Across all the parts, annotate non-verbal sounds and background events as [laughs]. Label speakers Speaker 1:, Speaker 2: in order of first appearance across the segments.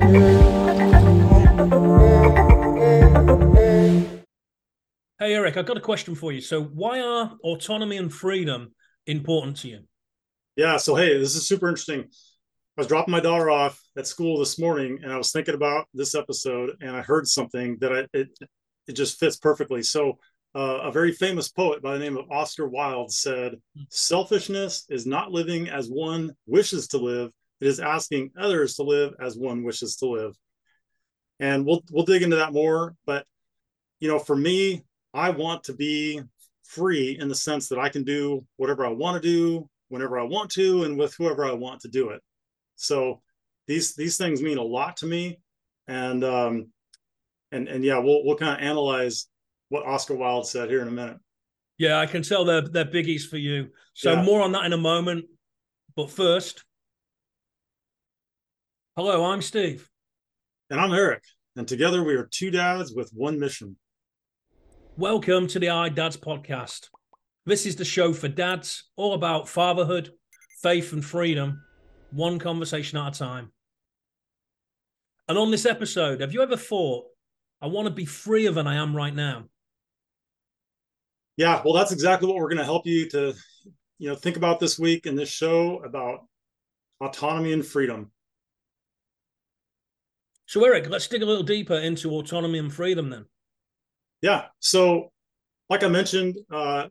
Speaker 1: Hey, Eric, I've got a question for you. So, why are autonomy and freedom important to you?
Speaker 2: Yeah. So, hey, this is super interesting. I was dropping my daughter off at school this morning, and I was thinking about this episode, and I heard something that I it it just fits perfectly. So, uh, a very famous poet by the name of Oscar Wilde said, "Selfishness is not living as one wishes to live; it is asking others to live as one wishes to live." And we'll we'll dig into that more, but you know, for me, I want to be free in the sense that I can do whatever I want to do whenever I want to and with whoever I want to do it. So these these things mean a lot to me, and um, and and yeah, we'll we'll kind of analyze what Oscar Wilde said here in a minute.
Speaker 1: Yeah, I can tell they're they're biggies for you. So yeah. more on that in a moment. But first, hello, I'm Steve,
Speaker 2: and I'm Eric, and together we are two dads with one mission.
Speaker 1: Welcome to the Allied Dads podcast. This is the show for dads, all about fatherhood, faith, and freedom, one conversation at a time. And on this episode, have you ever thought, I want to be freer than I am right now?
Speaker 2: Yeah, well, that's exactly what we're going to help you to, you know, think about this week in this show about autonomy and freedom.
Speaker 1: So, Eric, let's dig a little deeper into autonomy and freedom then.
Speaker 2: Yeah. So, like I mentioned uh,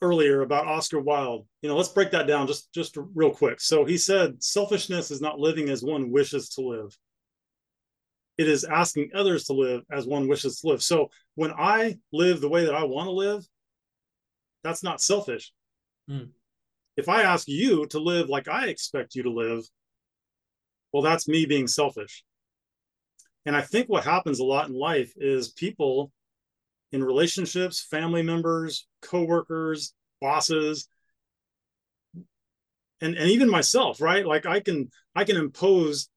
Speaker 2: earlier about Oscar Wilde, you know, let's break that down just just real quick. So he said, selfishness is not living as one wishes to live. It is asking others to live as one wishes to live. So when I live the way that I want to live, that's not selfish. Mm. If I ask you to live like I expect you to live, well, that's me being selfish. And I think what happens a lot in life is people in relationships, family members, coworkers, bosses, and, and even myself, right? Like I can I can impose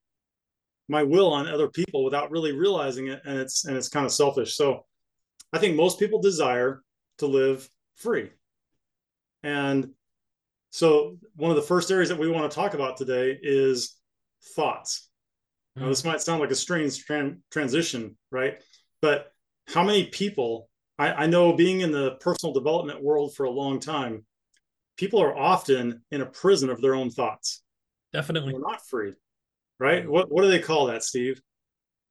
Speaker 2: my will on other people without really realizing it, and it's and it's kind of selfish. So I think most people desire to live free. And so one of the first areas that we want to talk about today is thoughts. Now, this might sound like a strange tran- transition, right? But how many people I, I know being in the personal development world for a long time people are often in a prison of their own thoughts.
Speaker 1: Definitely.
Speaker 2: They're not free right? What what do they call that steve?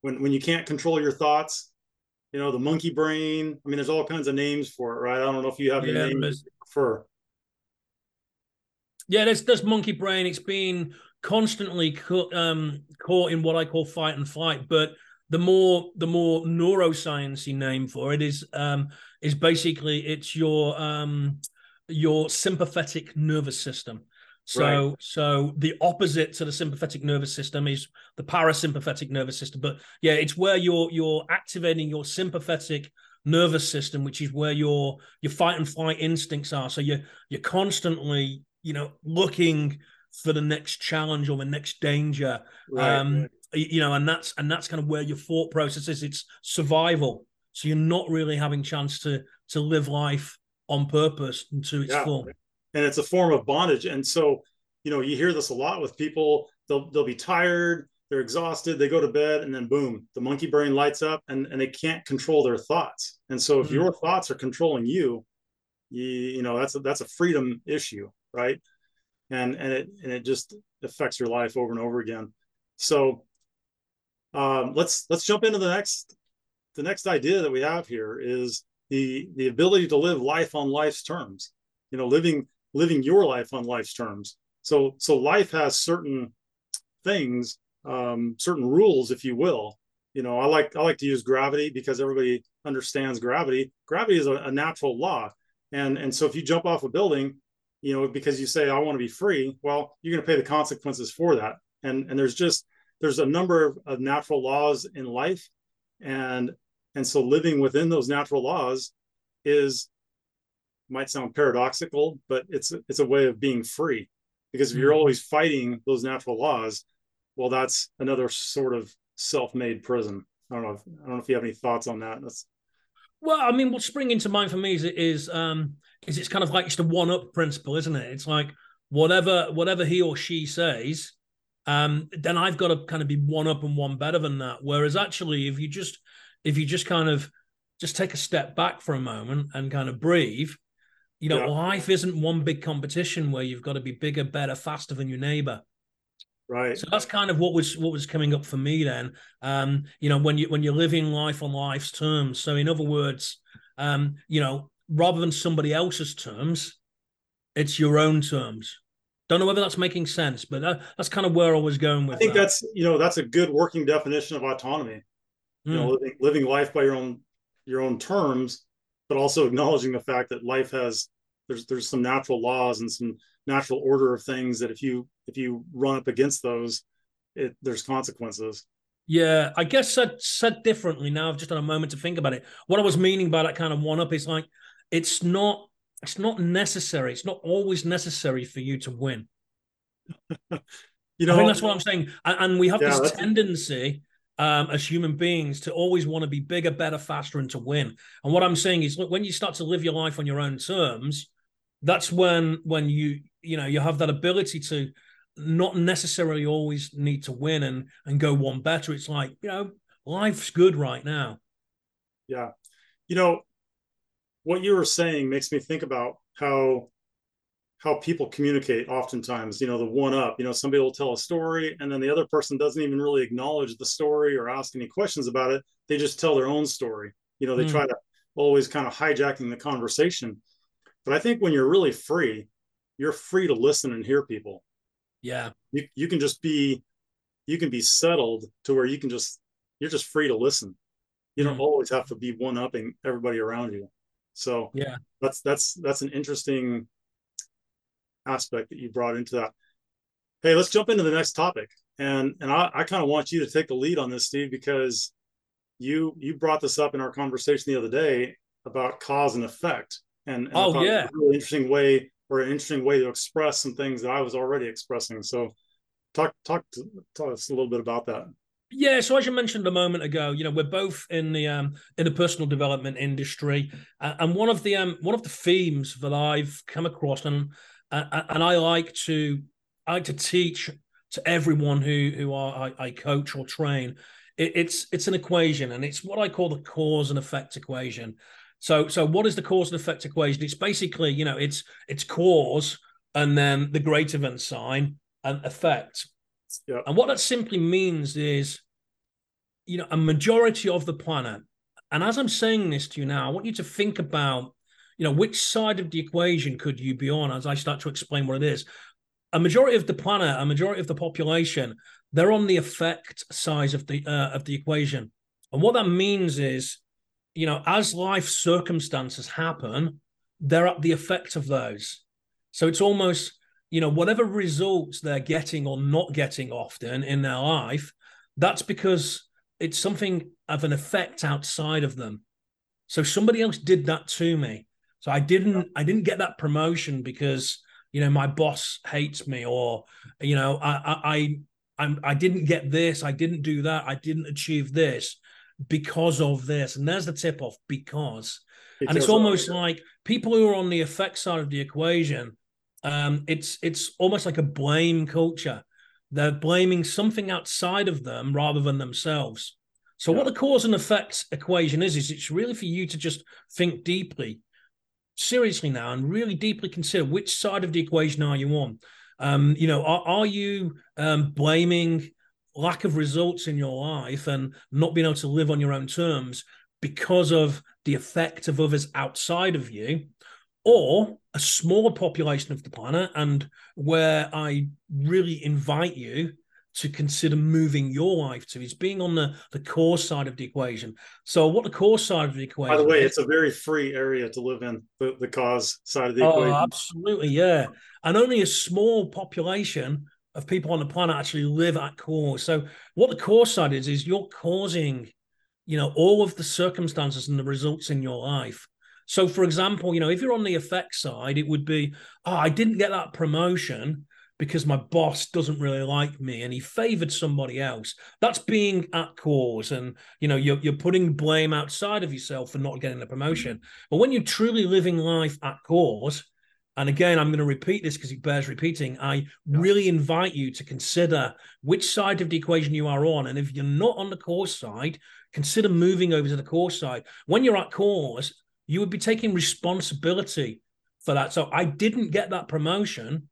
Speaker 2: When when you can't control your thoughts you know the monkey brain. I mean there's all kinds of names for it right? I don't know if you have yeah, any names for
Speaker 1: yeah there's there's monkey brain. It's been constantly co- um, caught in what i call fight and flight but the more the more neurosciencey name for it is um, is basically it's your um, your sympathetic nervous system. So right. so the opposite to the sympathetic nervous system is the parasympathetic nervous system. But yeah, it's where you're you're activating your sympathetic nervous system, which is where your your fight and flight instincts are. So you're you're constantly, you know, looking for the next challenge or the next danger. Right, um, right you know, and that's and that's kind of where your thought process is. It's survival, so you're not really having chance to to live life on purpose and to its yeah. full.
Speaker 2: And it's a form of bondage. And so, you know, you hear this a lot with people. They'll they'll be tired, they're exhausted, they go to bed, and then boom, the monkey brain lights up, and and they can't control their thoughts. And so, if mm-hmm. your thoughts are controlling you, you you know that's a, that's a freedom issue, right? And and it and it just affects your life over and over again. So um, let's let's jump into the next the next idea that we have here is the the ability to live life on life's terms you know living living your life on life's terms. So so life has certain things um, certain rules if you will. You know i like i like to use gravity because everybody understands gravity. Gravity is a, a natural law. And and so if you jump off a building you know because you say i want to be free well you're going to pay the consequences for that. And and there's just there's a number of, of natural laws in life. And and so living within those natural laws is might sound paradoxical but it's it's a way of being free. Because if you're mm-hmm. always fighting those natural laws well that's another sort of self-made prison. I don't know if, i don't know if you have any thoughts on that. That's
Speaker 1: well i mean what's springing to mind for me is is um is it's kind of like it's the one up principle isn't it it's like whatever whatever he or she says um, then I've got to kind of be one up and one better than that. Whereas actually, if you just if you just kind of just take a step back for a moment and kind of breathe, you know, yeah. life isn't one big competition where you've got to be bigger, better, faster than your neighbor.
Speaker 2: Right.
Speaker 1: So that's kind of what was what was coming up for me then. Um, you know, when you when you're living life on life's terms. So in other words, um, you know, rather than somebody else's terms, it's your own terms. Don't know whether that's making sense, but that, that's kind of where I was going with.
Speaker 2: I think
Speaker 1: that.
Speaker 2: that's you know that's a good working definition of autonomy. Mm. You know, hmm. living, living life by your own your own terms, but also acknowledging the fact that life has there's there's some natural laws and some natural order of things that if you if you run up against those, it there's consequences.
Speaker 1: Yeah, I guess said said differently now. I've just had a moment to think about it. What I was meaning by that kind of one up is like it's not it's not necessary. It's not always necessary for you to win. [laughs] you know, I think that's what I'm saying. And, we have yeah, this tendency um, as human beings to always want to be bigger, better, faster, and to win. And what I'm saying is, look, when you start to live your life on your own terms, that's when when you you know you have that ability to not necessarily always need to win and and go one better. It's like you know life's good right now.
Speaker 2: Yeah, you know what you were saying makes me think about how how people communicate oftentimes you know the one up you know somebody will tell a story and then the other person doesn't even really acknowledge the story or ask any questions about it. They just tell their own story. You know they mm. try to always kind of hijacking the conversation. But i think when you're really free you're free to listen and hear people.
Speaker 1: Yeah.
Speaker 2: You, you can just be you can be settled to where you can just you're just free to listen. You don't mm. always have to be one upping everybody around you so
Speaker 1: yeah,
Speaker 2: that's that's that's an interesting aspect that you brought into that. Hey, let's jump into the next topic. And and I, I kind of want you to take the lead on this, Steve, because you you brought this up in our conversation the other day about cause and effect. And, and
Speaker 1: oh yeah, a
Speaker 2: really interesting way or an interesting way to express some things that I was already expressing. So talk talk to, talk us a little bit about that.
Speaker 1: Yeah, so as you mentioned a moment ago, you know we're both in the um, in the personal development industry, uh, and one of the um, one of the themes that I've come across, and uh, and I like to I like to teach to everyone who who I, I coach or train. It, it's it's an equation, and it's what I call the cause and effect equation. So so what is the cause and effect equation? It's basically you know it's it's cause and then the greater than sign and effect
Speaker 2: yeah.
Speaker 1: And what that simply means is, you know, a majority of the planet, and as I'm saying this to you now, I want you to think about, you know, which side of the equation could you be on as I start to explain what it is. A majority of the planet, a majority of the population, they're on the effect side of the uh, of the equation. And what that means is, you know, as life circumstances happen, they're at the effect of those. So it's almost you know, whatever results they're getting or not getting often in their life, that's because it's something of an effect outside of them. So somebody else did that to me. So I didn't I didn't get that promotion because you know my boss hates me or you know I I I I didn't get this, I didn't do that, I didn't achieve this because of this. And there's the tip off because. and it's almost like people who are on the effect side of the equation, um, it's it's almost like a blame culture. They're blaming something outside of them rather than themselves. So yeah. what the cause and effect equation is is it's really for you to just think deeply, seriously now, and really deeply consider which side of the equation are you on. Um, you know, are, are you um, blaming lack of results in your life and not being able to live on your own terms because of the effect of others outside of you? Or a smaller population of the planet, and where I really invite you to consider moving your life to is being on the, the cause side of the equation. So, what the cause side of the equation?
Speaker 2: By the way, is, it's a very free area to live in. The, the cause side of the oh, equation.
Speaker 1: absolutely, yeah. And only a small population of people on the planet actually live at core. So, what the cause side is is you're causing, you know, all of the circumstances and the results in your life. So, for example, you know, if you're on the effect side, it would be, oh, I didn't get that promotion because my boss doesn't really like me and he favored somebody else. That's being at cause. And, you know, you're, you're putting blame outside of yourself for not getting the promotion. But when you're truly living life at cause, And again, I'm going to repeat this because it bears repeating. I really invite you to consider which side of the equation you are on. And if you're not on the cause side, consider moving over to the cause side. When you're at cause, you would be taking responsibility for that. So I didn't get that promotion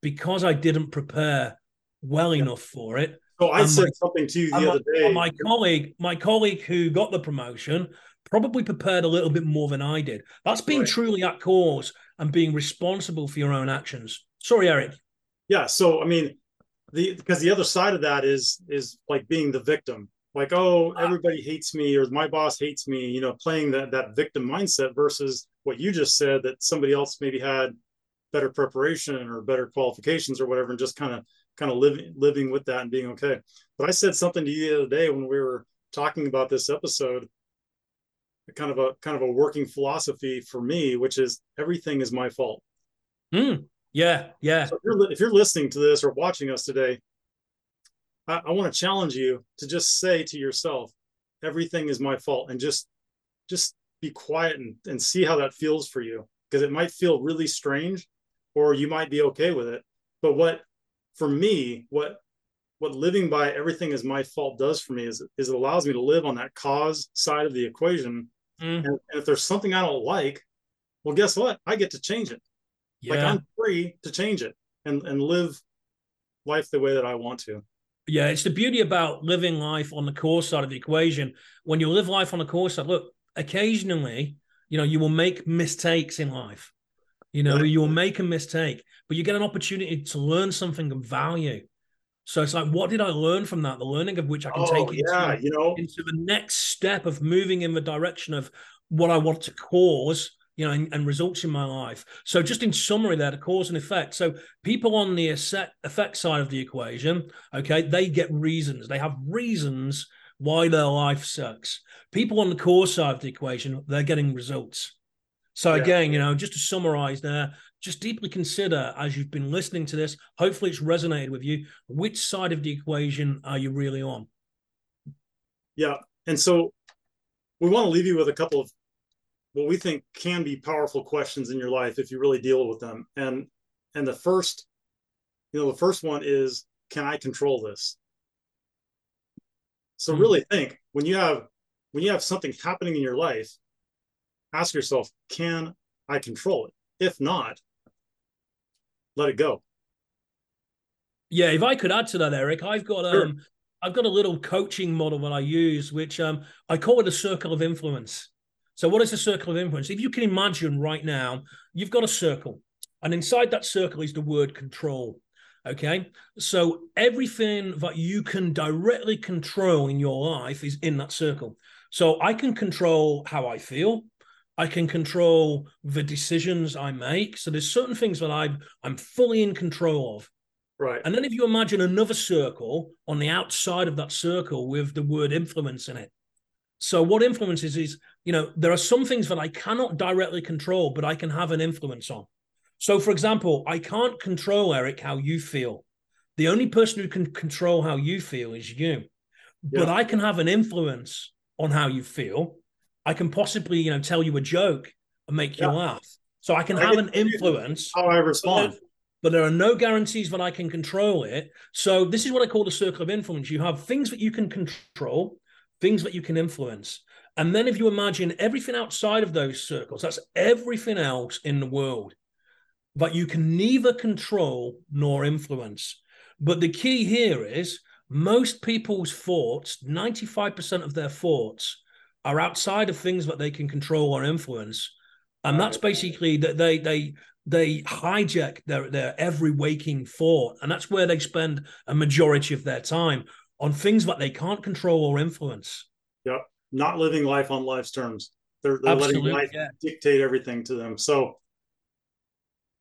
Speaker 1: because I didn't prepare well yeah. enough for it.
Speaker 2: So I and said my, something to you the other
Speaker 1: my, day. My colleague, my colleague who got the promotion probably prepared a little bit more than I did. That's being right. truly at cause and being responsible for your own actions. Sorry, Eric.
Speaker 2: Yeah. So I mean, the because the other side of that is is like being the victim. Like, oh, everybody hates me or my boss hates me, you know, playing that that victim mindset versus what you just said that somebody else maybe had better preparation or better qualifications or whatever and just kind of kind of living living with that and being okay. But I said something to you the other day when we were talking about this episode kind of a kind of a working philosophy for me, which is everything is my fault.
Speaker 1: Mm, yeah, yeah.
Speaker 2: So if, you're, if you're listening to this or watching us today, I, I want to challenge you to just say to yourself, everything is my fault, and just just be quiet and, and see how that feels for you. Because it might feel really strange, or you might be okay with it. But what for me, what what living by everything is my fault does for me is, is it allows me to live on that cause side of the equation Mm. And, and, if there's something I don't like, well, guess what? I get to change it. Yeah. Like I'm free to change it and, and live life the way that I want to.
Speaker 1: Yeah, it's the beauty about living life on the cause side of the equation. When you live life on the cause side, look, occasionally, you know, you will make mistakes in life. You know, you will make a mistake, but you get an opportunity to learn something of value. So it's like, what did I learn from that? The learning of which I can oh, take
Speaker 2: yeah,
Speaker 1: into,
Speaker 2: you know,
Speaker 1: into the next step of moving in the direction of what I want to cause, you know, and, and results in my life. So just in summary, there, the cause and effect. So people on the effect side of the equation, okay, they get reasons. They have reasons why their life sucks. People on the cause side of the equation, they're getting results. So yeah. again, you know, just to summarize there, just deeply consider as you've been listening to this, hopefully it's resonated with you, which side of the equation are you really on?
Speaker 2: Yeah. And so we want to leave you with a couple of what we think can be powerful questions in your life if you really deal with them. And and the first, you know, the first one is can I control this? So mm-hmm. really think when you have when you have something happening in your life, ask yourself, can I control it? If not, let it go.
Speaker 1: Yeah, if I could add to that, Eric, I've got um, sure. I've got a little coaching model that I use, which um, I call it a circle of influence. So, what is a circle of influence? If you can imagine right now, you've got a circle, and inside that circle is the word control. Okay, so everything that you can directly control in your life is in that circle. So I can control how I feel. I can control the decisions I make. So there's certain things that I'm I'm fully in control of.
Speaker 2: Right.
Speaker 1: And then if you imagine another circle on the outside of that circle with the word influence in it. So what influences is, you know, there are some things that I cannot directly control, but I can have an influence on. So for example, I can't control Eric how you feel. The only person who can control how you feel is you. Yeah. But I can have an influence on how you feel I can possibly, you know, tell you a joke and make yeah. you laugh. So I can I have an influence.
Speaker 2: How I respond.
Speaker 1: But, but there are no guarantees that I can control it. So this is what I call the circle of influence. You have things that you can control, things that you can influence. And then if you imagine everything outside of those circles, that's everything else in the world that you can neither control nor influence. But the key here is most people's thoughts, 95% of their thoughts are outside of things that they can control or influence, and that's basically that they they they hijack their their every waking thought, and that's where they spend a majority of their time on things that they can't control or influence.
Speaker 2: Yep, not living life on life's terms. They're, they're letting life yeah. dictate everything to them. So,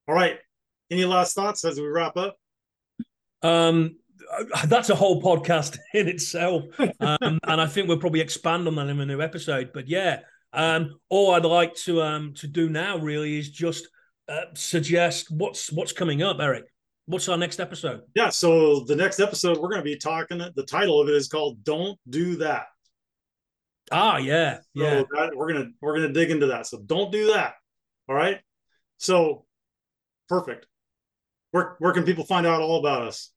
Speaker 2: all right. Any last thoughts as we wrap up?
Speaker 1: Um, that's a whole podcast [laughs] in itself, um, and I think we'll probably expand on that in a new episode. But yeah, um, all I'd like to um, to do now really is just uh, suggest what's what's coming up, Eric. What's our next episode?
Speaker 2: Yeah, so the next episode we're going to be talking. The title of it is called "Don't Do That."
Speaker 1: Ah, yeah, yeah.
Speaker 2: that, we're gonna we're gonna dig into that. So don't do that. All right. So perfect. Where where can people find out all about us?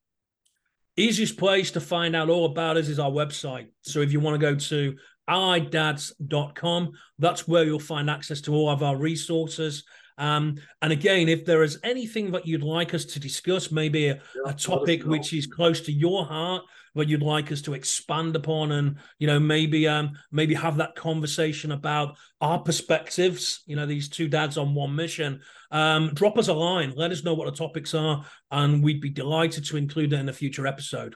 Speaker 1: Easiest place to find out all about us is our website. So if you want to go to allieddads.com, that's where you'll find access to all of our resources. Um, and again, if there is anything that you'd like us to discuss, maybe a, yeah, a topic which is close to your heart, that you'd like us to expand upon, and you know, maybe um, maybe have that conversation about our perspectives. You know, these two dads on one mission. Um, drop us a line. Let us know what the topics are, and we'd be delighted to include it in a future episode.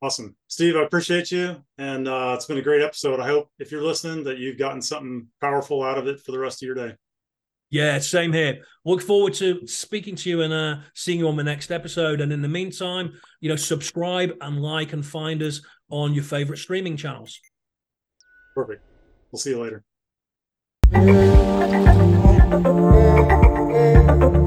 Speaker 2: Awesome, Steve. I appreciate you, and uh, it's been a great episode. I hope if you're listening that you've gotten something powerful out of it for the rest of your day.
Speaker 1: Yeah, same here. Look forward to speaking to you and uh, seeing you on the next episode. And in the meantime, you know, subscribe and like and find us on your favorite streaming channels.
Speaker 2: Perfect. We'll see you later. [laughs]